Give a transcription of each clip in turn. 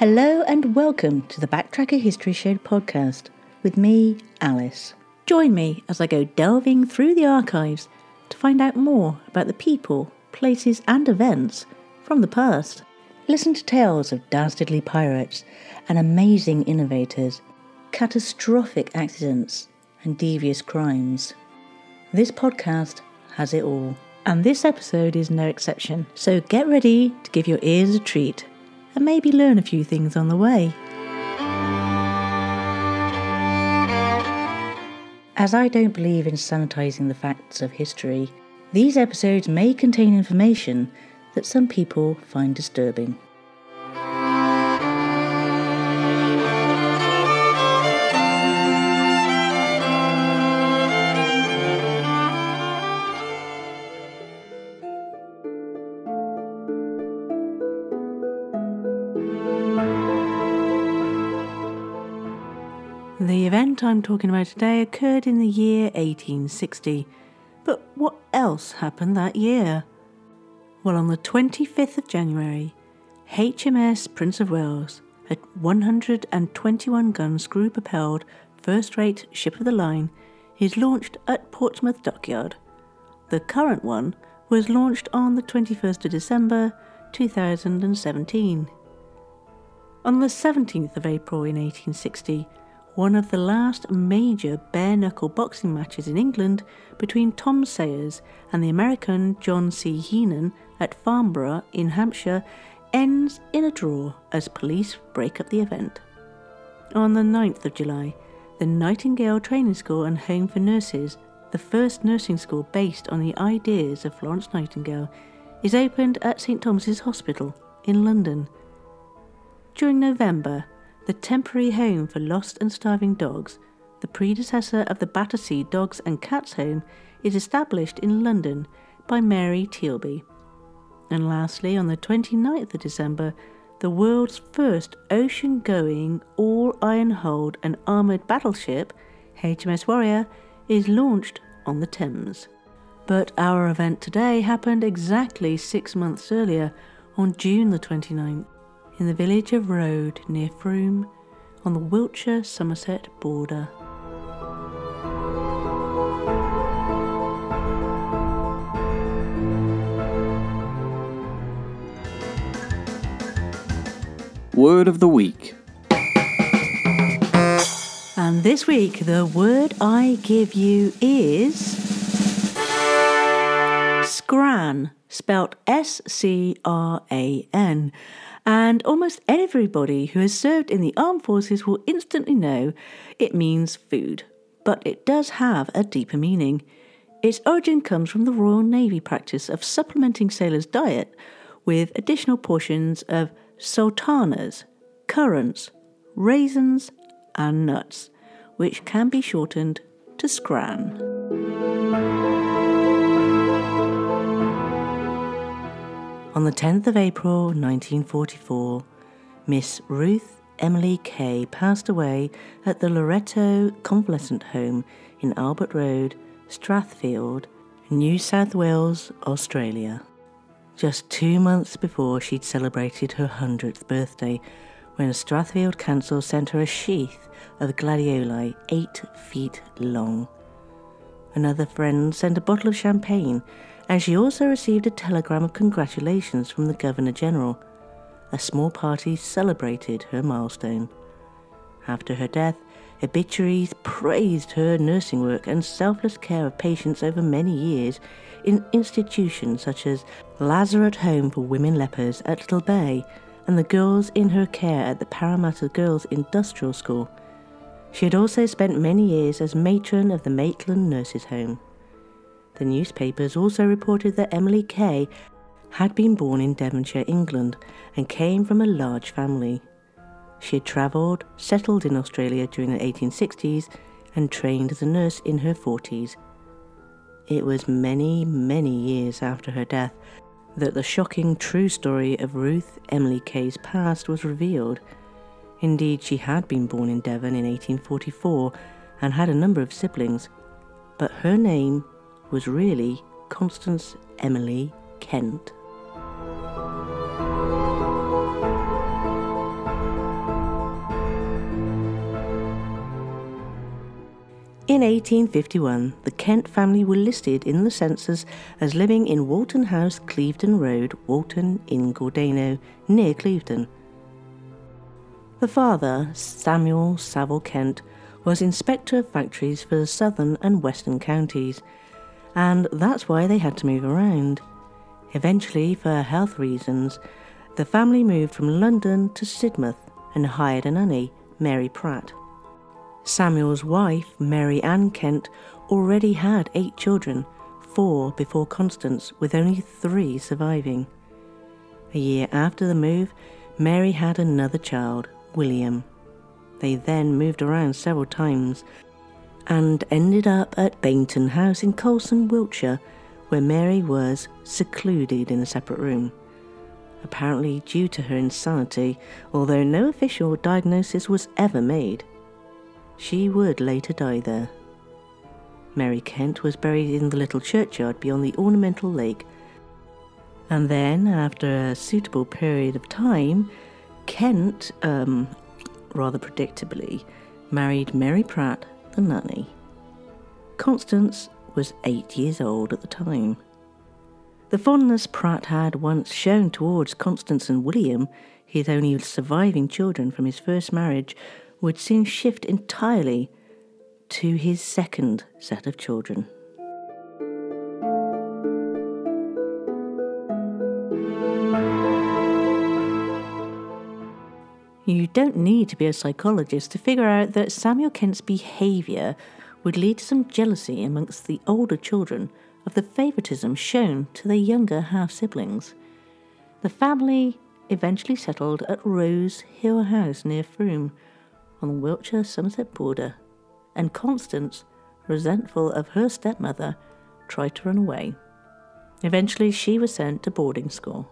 Hello and welcome to the Backtracker History Show podcast with me, Alice. Join me as I go delving through the archives to find out more about the people, places, and events from the past. Listen to tales of dastardly pirates and amazing innovators, catastrophic accidents, and devious crimes. This podcast has it all, and this episode is no exception. So get ready to give your ears a treat and maybe learn a few things on the way. As I don't believe in sanitizing the facts of history, these episodes may contain information that some people find disturbing. I'm talking about today occurred in the year 1860. But what else happened that year? Well, on the 25th of January, HMS Prince of Wales, a 121 gun screw propelled first rate ship of the line, is launched at Portsmouth Dockyard. The current one was launched on the 21st of December 2017. On the 17th of April in 1860, one of the last major bare knuckle boxing matches in England between Tom Sayers and the American John C. Heenan at Farnborough in Hampshire ends in a draw as police break up the event. On the 9th of July, the Nightingale Training School and Home for Nurses, the first nursing school based on the ideas of Florence Nightingale, is opened at St Thomas's Hospital in London. During November, the temporary home for lost and starving dogs, the predecessor of the Battersea Dogs and Cats Home, is established in London by Mary Tealby. And lastly, on the 29th of December, the world's first ocean going, all iron hulled and armoured battleship, HMS Warrior, is launched on the Thames. But our event today happened exactly six months earlier, on June the 29th in the village of Road near Frome on the Wiltshire Somerset border. Word of the week. And this week, the word I give you is scran, spelt S C R A N and almost everybody who has served in the armed forces will instantly know it means food. But it does have a deeper meaning. Its origin comes from the Royal Navy practice of supplementing sailors' diet with additional portions of sultanas, currants, raisins, and nuts, which can be shortened to scran. On the 10th of April 1944, Miss Ruth Emily Kay passed away at the Loreto Convalescent Home in Albert Road, Strathfield, New South Wales, Australia. Just two months before she'd celebrated her 100th birthday, when Strathfield Council sent her a sheath of gladioli eight feet long. Another friend sent a bottle of champagne and she also received a telegram of congratulations from the Governor General. A small party celebrated her milestone. After her death, obituaries praised her nursing work and selfless care of patients over many years in institutions such as Lazaret Home for Women Lepers at Little Bay and the girls in her care at the Parramatta Girls Industrial School. She had also spent many years as matron of the Maitland Nurses' Home. The newspapers also reported that Emily Kay had been born in Devonshire, England, and came from a large family. She had travelled, settled in Australia during the 1860s, and trained as a nurse in her 40s. It was many, many years after her death that the shocking true story of Ruth Emily Kay's past was revealed. Indeed, she had been born in Devon in 1844 and had a number of siblings, but her name was really Constance Emily Kent. In 1851, the Kent family were listed in the census as living in Walton House, Clevedon Road, Walton in Gordano, near Clevedon. The father, Samuel Saville Kent, was inspector of factories for the southern and western counties and that's why they had to move around. Eventually, for health reasons, the family moved from London to Sidmouth and hired a nanny, Mary Pratt. Samuel's wife, Mary Ann Kent, already had eight children, four before Constance, with only three surviving. A year after the move, Mary had another child, William. They then moved around several times and ended up at Baynton House in Coulston, Wiltshire, where Mary was secluded in a separate room. Apparently, due to her insanity, although no official diagnosis was ever made. She would later die there. Mary Kent was buried in the little churchyard beyond the ornamental lake. And then, after a suitable period of time, Kent, um, rather predictably, married Mary Pratt, the nanny. Constance was eight years old at the time. The fondness Pratt had once shown towards Constance and William, his only surviving children from his first marriage, would soon shift entirely to his second set of children. Don't need to be a psychologist to figure out that Samuel Kent's behaviour would lead to some jealousy amongst the older children of the favouritism shown to their younger half siblings. The family eventually settled at Rose Hill House near Frome, on the Wiltshire Somerset border, and Constance, resentful of her stepmother, tried to run away. Eventually, she was sent to boarding school.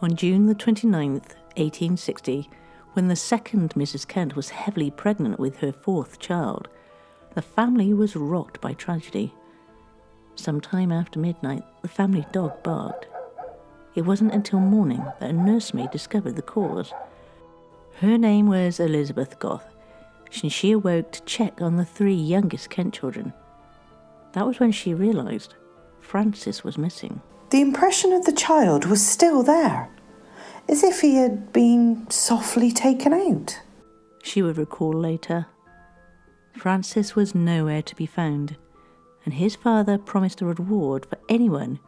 On June the 29th, 1860, when the second Mrs. Kent was heavily pregnant with her fourth child, the family was rocked by tragedy. Some time after midnight, the family dog barked. It wasn't until morning that a nursemaid discovered the cause. Her name was Elizabeth Gough, and she awoke to check on the three youngest Kent children. That was when she realised Francis was missing. The impression of the child was still there as if he had been softly taken out. She would recall later. Francis was nowhere to be found, and his father promised a reward for anyone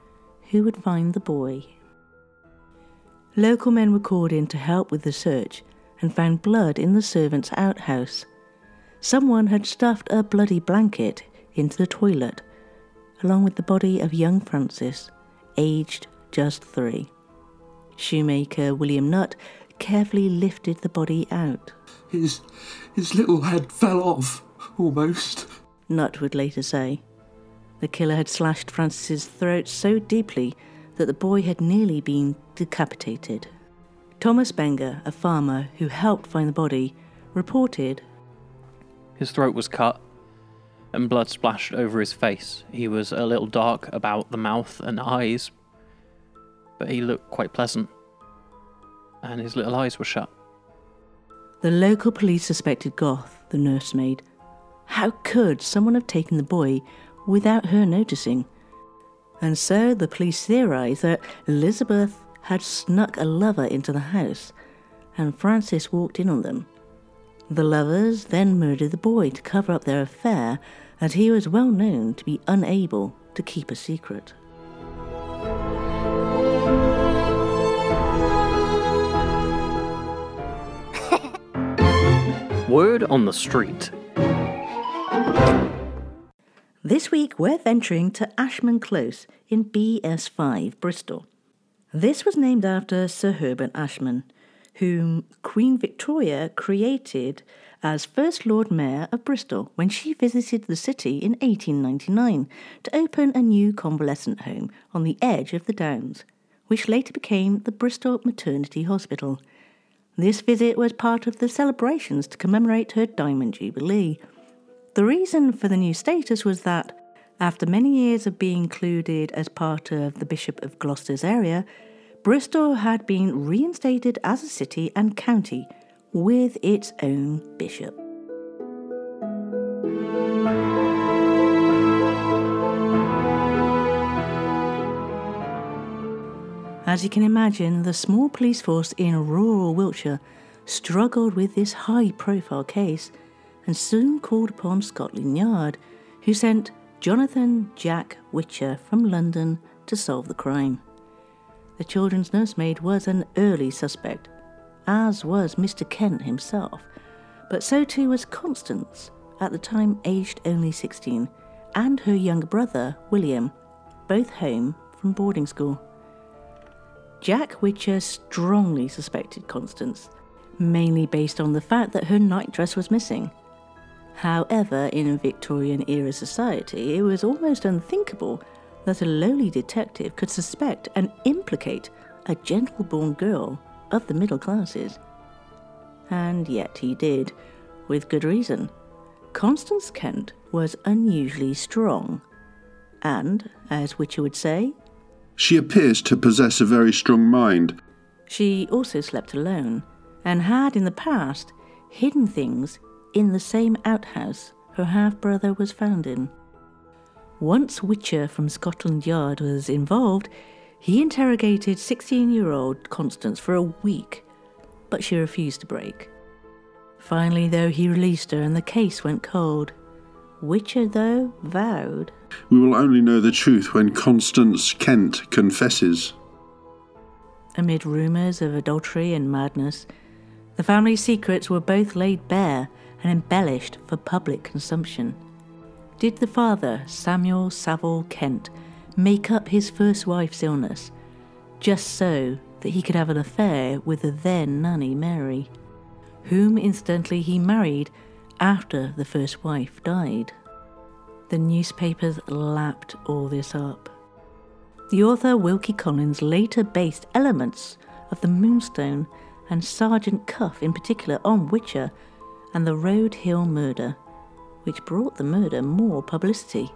who would find the boy. Local men were called in to help with the search and found blood in the servants' outhouse. Someone had stuffed a bloody blanket into the toilet, along with the body of young Francis, aged just three. Shoemaker William Nutt carefully lifted the body out. His, his little head fell off, almost. Nutt would later say. The killer had slashed Francis's throat so deeply that the boy had nearly been decapitated. Thomas Benger, a farmer who helped find the body, reported His throat was cut and blood splashed over his face. He was a little dark about the mouth and eyes, but he looked quite pleasant, and his little eyes were shut. The local police suspected Gough, the nursemaid. How could someone have taken the boy without her noticing? And so the police theorized that Elizabeth had snuck a lover into the house, and Francis walked in on them. The lovers then murdered the boy to cover up their affair, as he was well known to be unable to keep a secret. Word on the street. This week we're venturing to Ashman Close in BS5, Bristol. This was named after Sir Herbert Ashman, whom Queen Victoria created as First Lord Mayor of Bristol when she visited the city in 1899 to open a new convalescent home on the edge of the Downs, which later became the Bristol Maternity Hospital. This visit was part of the celebrations to commemorate her Diamond Jubilee. The reason for the new status was that, after many years of being included as part of the Bishop of Gloucester's area, Bristol had been reinstated as a city and county with its own bishop. As you can imagine, the small police force in rural Wiltshire struggled with this high profile case and soon called upon Scotland Yard, who sent Jonathan Jack Whicher from London to solve the crime. The children's nursemaid was an early suspect, as was Mr. Kent himself, but so too was Constance, at the time aged only 16, and her younger brother, William, both home from boarding school. Jack Whicher strongly suspected Constance, mainly based on the fact that her nightdress was missing. However, in a Victorian era society, it was almost unthinkable that a lowly detective could suspect and implicate a gentle born girl of the middle classes. And yet he did, with good reason. Constance Kent was unusually strong, and, as Whicher would say, She appears to possess a very strong mind. she also slept alone and had in the past hidden things in the same outhouse her half brother was found in. Once Whicher from Scotland Yard was involved, he interrogated 16 year old Constance for a week, but she refused to break. Finally, though, he released her and the case went cold. Whicher, though, vowed We will only know the truth when Constance Kent confesses. Amid rumours of adultery and madness, the family secrets were both laid bare and embellished for public consumption. Did the father, Samuel Saville Kent, make up his first wife's illness just so that he could have an affair with the then nanny Mary, whom incidentally he married after the first wife died? The newspapers lapped all this up. The author Wilkie Collins later based elements of the Moonstone and Sergeant Cuff in particular on Whicher and the Road Hill murder, which brought the murder more publicity.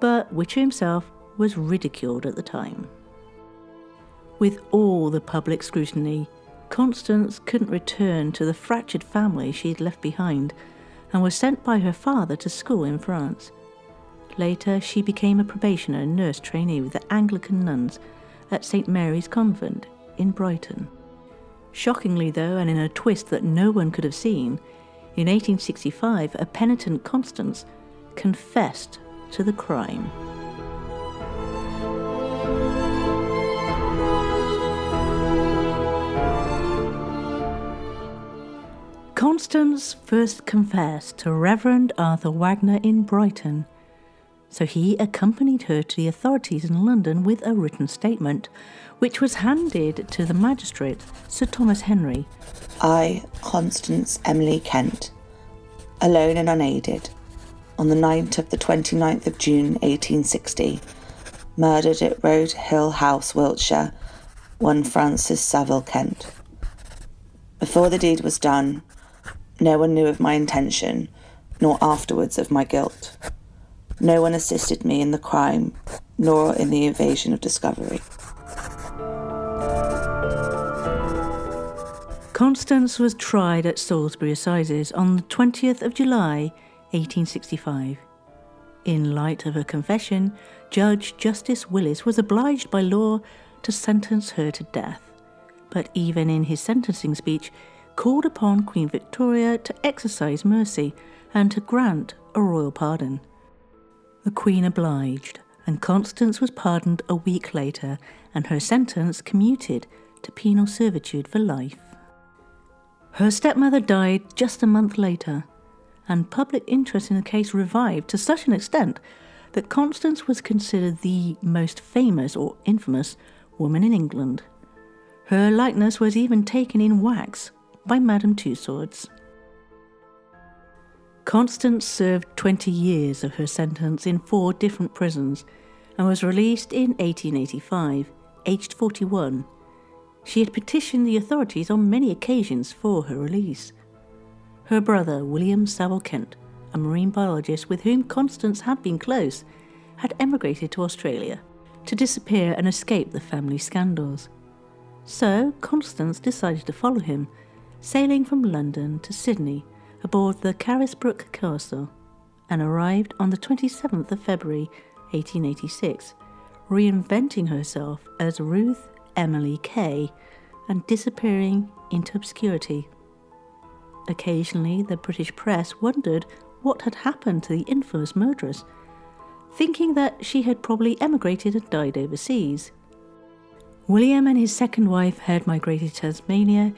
But Whicher himself was ridiculed at the time. With all the public scrutiny, Constance couldn't return to the fractured family she had left behind and was sent by her father to school in France. Later, she became a probationer and nurse trainee with the Anglican nuns at St. Mary's Convent in Brighton. Shockingly, though, and in a twist that no one could have seen, in 1865 a penitent Constance confessed to the crime. Constance first confessed to Reverend Arthur Wagner in Brighton, so he accompanied her to the authorities in London with a written statement, which was handed to the magistrate, Sir Thomas Henry. I, Constance Emily Kent, alone and unaided, on the night of the 29th of June 1860, murdered at Road Hill House, Wiltshire, one Francis Saville Kent. Before the deed was done, no one knew of my intention, nor afterwards of my guilt. No one assisted me in the crime, nor in the evasion of discovery. Constance was tried at Salisbury Assizes on the 20th of July 1865. In light of her confession, Judge Justice Willes was obliged by law to sentence her to death, but even in his sentencing speech, called upon Queen Victoria to exercise mercy and to grant a royal pardon. The Queen obliged, and Constance was pardoned a week later and her sentence commuted to penal servitude for life. Her stepmother died just a month later, and public interest in the case revived to such an extent that Constance was considered the most famous or infamous woman in England. Her likeness was even taken in wax by Madame Tussauds. Constance served 20 years of her sentence in four different prisons and was released in 1885, aged 41. She had petitioned the authorities on many occasions for her release. Her brother, William Saville Kent, a marine biologist with whom Constance had been close, had emigrated to Australia to disappear and escape the family scandals. So Constance decided to follow him, sailing from London to Sydney aboard the Carisbrooke Castle, and arrived on the 27th of February 1886, reinventing herself as Ruth Emily Kay and disappearing into obscurity. Occasionally, the British press wondered what had happened to the infamous murderess, thinking that she had probably emigrated and died overseas. William and his second wife had migrated to Tasmania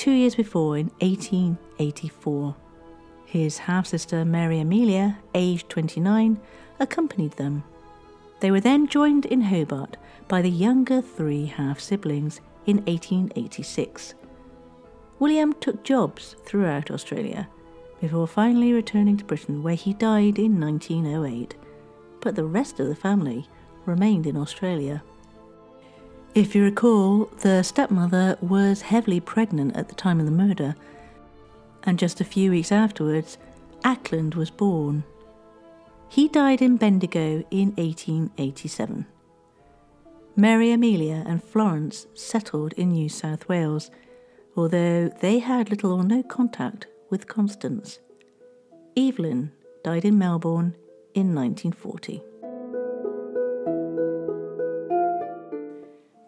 two years before in 1884. His half sister Mary Amelia, aged 29, accompanied them. They were then joined in Hobart by the younger three half siblings in 1886. William took jobs throughout Australia before finally returning to Britain, where he died in 1908. But the rest of the family remained in Australia. If you recall, the stepmother was heavily pregnant at the time of the murder, and just a few weeks afterwards, Acland was born. He died in Bendigo in 1887. Mary Amelia and Florence settled in New South Wales, although they had little or no contact with Constance. Evelyn died in Melbourne in 1940.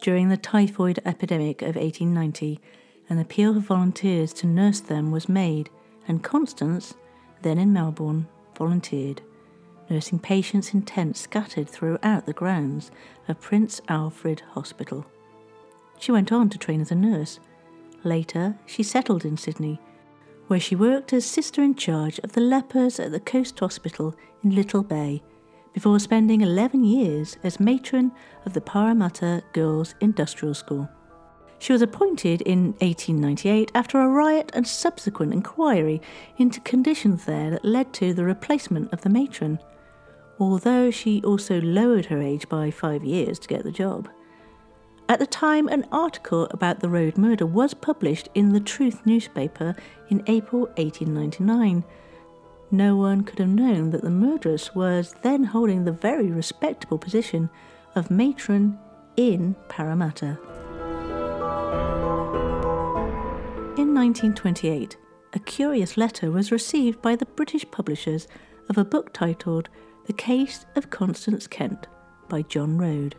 During the typhoid epidemic of 1890, an appeal for volunteers to nurse them was made, and Constance, then in Melbourne, volunteered, nursing patients in tents scattered throughout the grounds of Prince Alfred Hospital. She went on to train as a nurse. Later, she settled in Sydney where she worked as sister in charge of the lepers at the Coast Hospital in Little Bay, before spending 11 years as matron of the Parramatta Girls Industrial School. She was appointed in 1898 after a riot and subsequent inquiry into conditions there that led to the replacement of the matron, although she also lowered her age by five years to get the job. At the time, an article about the road murder was published in the Truth newspaper in April 1899. No one could have known that the murderess was then holding the very respectable position of matron in Parramatta. In 1928, a curious letter was received by the British publishers of a book titled The Case of Constance Kent by John Rhode.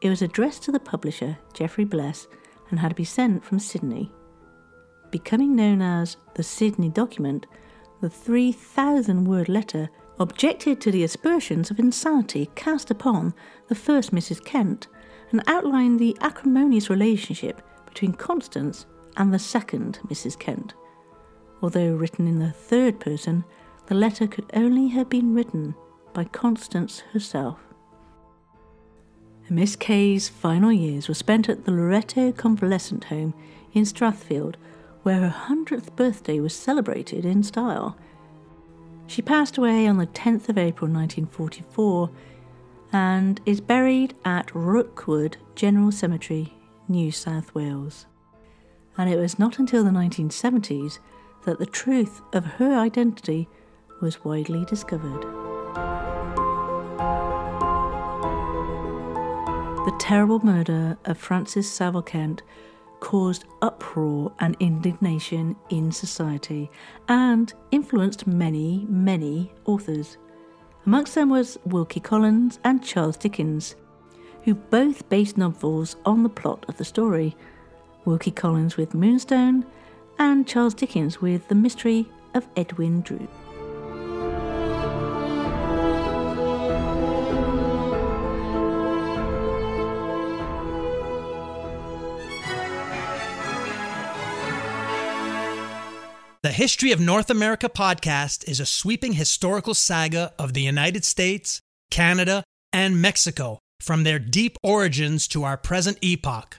It was addressed to the publisher, Geoffrey Bles, and had to be sent from Sydney. Becoming known as the Sydney Document, the 3,000 word letter objected to the aspersions of insanity cast upon the first Mrs. Kent and outlined the acrimonious relationship between Constance and the second Mrs. Kent. Although written in the third person, the letter could only have been written by Constance herself. Miss Kay's final years were spent at the Loreto Convalescent Home in Strathfield, where her 100th birthday was celebrated in style. She passed away on the 10th of April 1944 and is buried at Rookwood General Cemetery, New South Wales. And it was not until the 1970s that the truth of her identity was widely discovered. The terrible murder of Francis Saville Kent caused uproar and indignation in society and influenced many, many authors. Amongst them was Wilkie Collins and Charles Dickens, who both based novels on the plot of the story. Wilkie Collins with Moonstone and Charles Dickens with The Mystery of Edwin Drood. The History of North America podcast is a sweeping historical saga of the United States, Canada, and Mexico from their deep origins to our present epoch.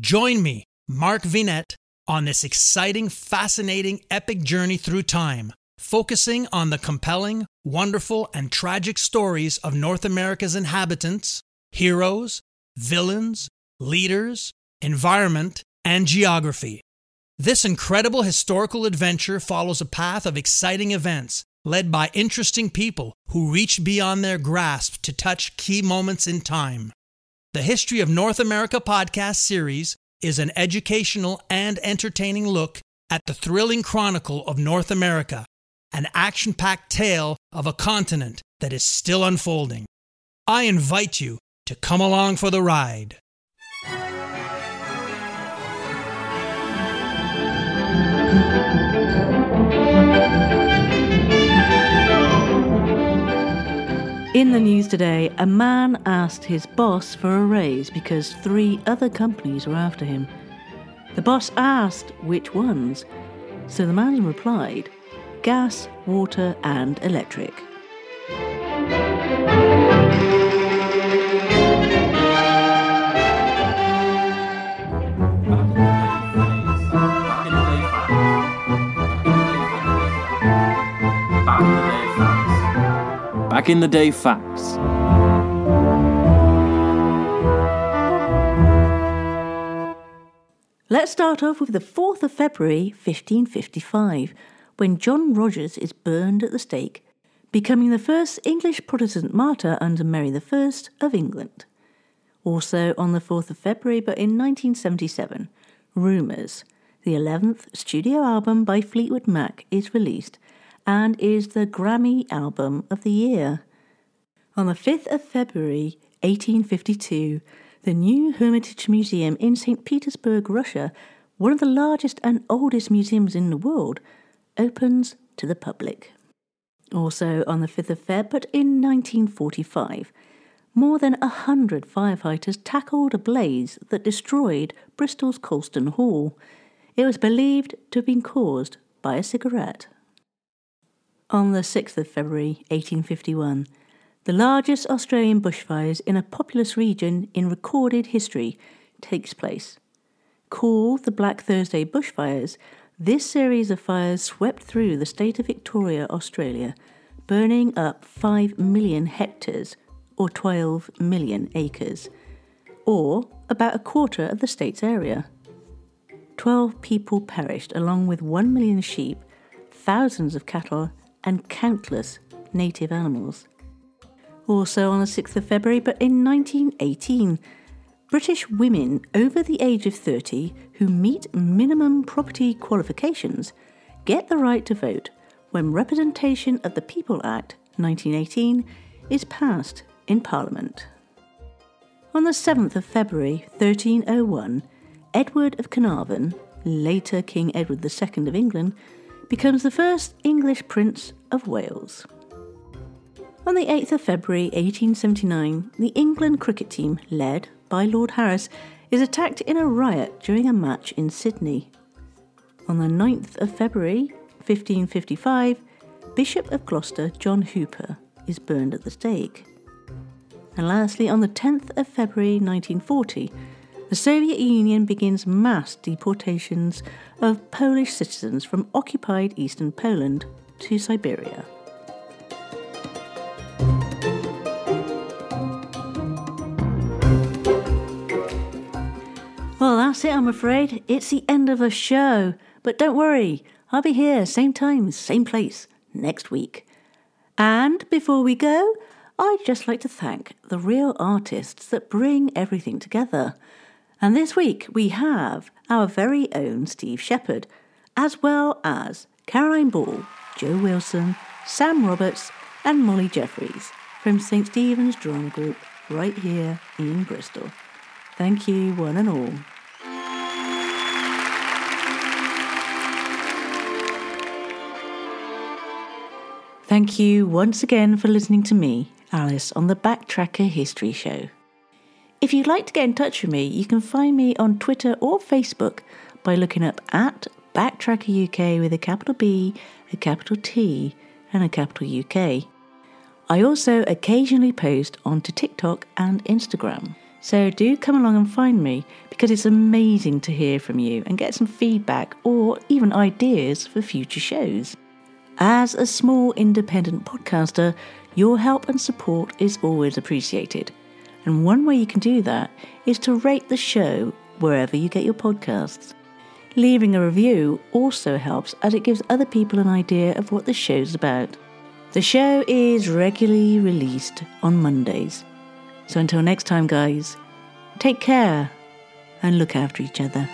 Join me, Mark Vinet, on this exciting, fascinating, epic journey through time, focusing on the compelling, wonderful, and tragic stories of North America's inhabitants, heroes, villains, leaders, environment, and geography. This incredible historical adventure follows a path of exciting events led by interesting people who reach beyond their grasp to touch key moments in time. The History of North America podcast series is an educational and entertaining look at the thrilling chronicle of North America, an action packed tale of a continent that is still unfolding. I invite you to come along for the ride. In the news today, a man asked his boss for a raise because three other companies were after him. The boss asked which ones, so the man replied gas, water, and electric. In the day facts. Let's start off with the 4th of February 1555, when John Rogers is burned at the stake, becoming the first English Protestant martyr under Mary I of England. Also on the 4th of February, but in 1977, Rumours, the 11th studio album by Fleetwood Mac, is released and is the Grammy Album of the Year. On the 5th of February 1852, the new Hermitage Museum in St. Petersburg, Russia, one of the largest and oldest museums in the world, opens to the public. Also on the 5th of Feb, but in 1945, more than a hundred firefighters tackled a blaze that destroyed Bristol's Colston Hall. It was believed to have been caused by a cigarette. On the 6th of February 1851, the largest Australian bushfires in a populous region in recorded history takes place. Called the Black Thursday bushfires, this series of fires swept through the state of Victoria, Australia, burning up 5 million hectares, or 12 million acres, or about a quarter of the state's area. 12 people perished, along with 1 million sheep, thousands of cattle, and countless native animals. Also on the 6th of February, but in 1918, British women over the age of 30 who meet minimum property qualifications get the right to vote when Representation of the People Act 1918 is passed in Parliament. On the 7th of February 1301, Edward of Carnarvon, later King Edward II of England, becomes the first English Prince of Wales. On the 8th of February 1879, the England cricket team, led by Lord Harris, is attacked in a riot during a match in Sydney. On the 9th of February 1555, Bishop of Gloucester John Hooper is burned at the stake. And lastly, on the 10th of February 1940, the Soviet Union begins mass deportations of Polish citizens from occupied eastern Poland to Siberia. Well, that's it, I'm afraid. It's the end of the show. But don't worry, I'll be here, same time, same place, next week. And before we go, I'd just like to thank the real artists that bring everything together. And this week we have our very own Steve Shepherd, as well as Caroline Ball, Joe Wilson, Sam Roberts, and Molly Jeffries from St. Stephen's Drama Group right here in Bristol. Thank you, one and all. Thank you once again for listening to me, Alice, on the Backtracker History Show. If you'd like to get in touch with me, you can find me on Twitter or Facebook by looking up at Backtracker UK with a capital B, a capital T, and a capital UK. I also occasionally post onto TikTok and Instagram. So do come along and find me because it's amazing to hear from you and get some feedback or even ideas for future shows. As a small independent podcaster, your help and support is always appreciated. And one way you can do that is to rate the show wherever you get your podcasts. Leaving a review also helps as it gives other people an idea of what the show's about. The show is regularly released on Mondays. So until next time, guys, take care and look after each other.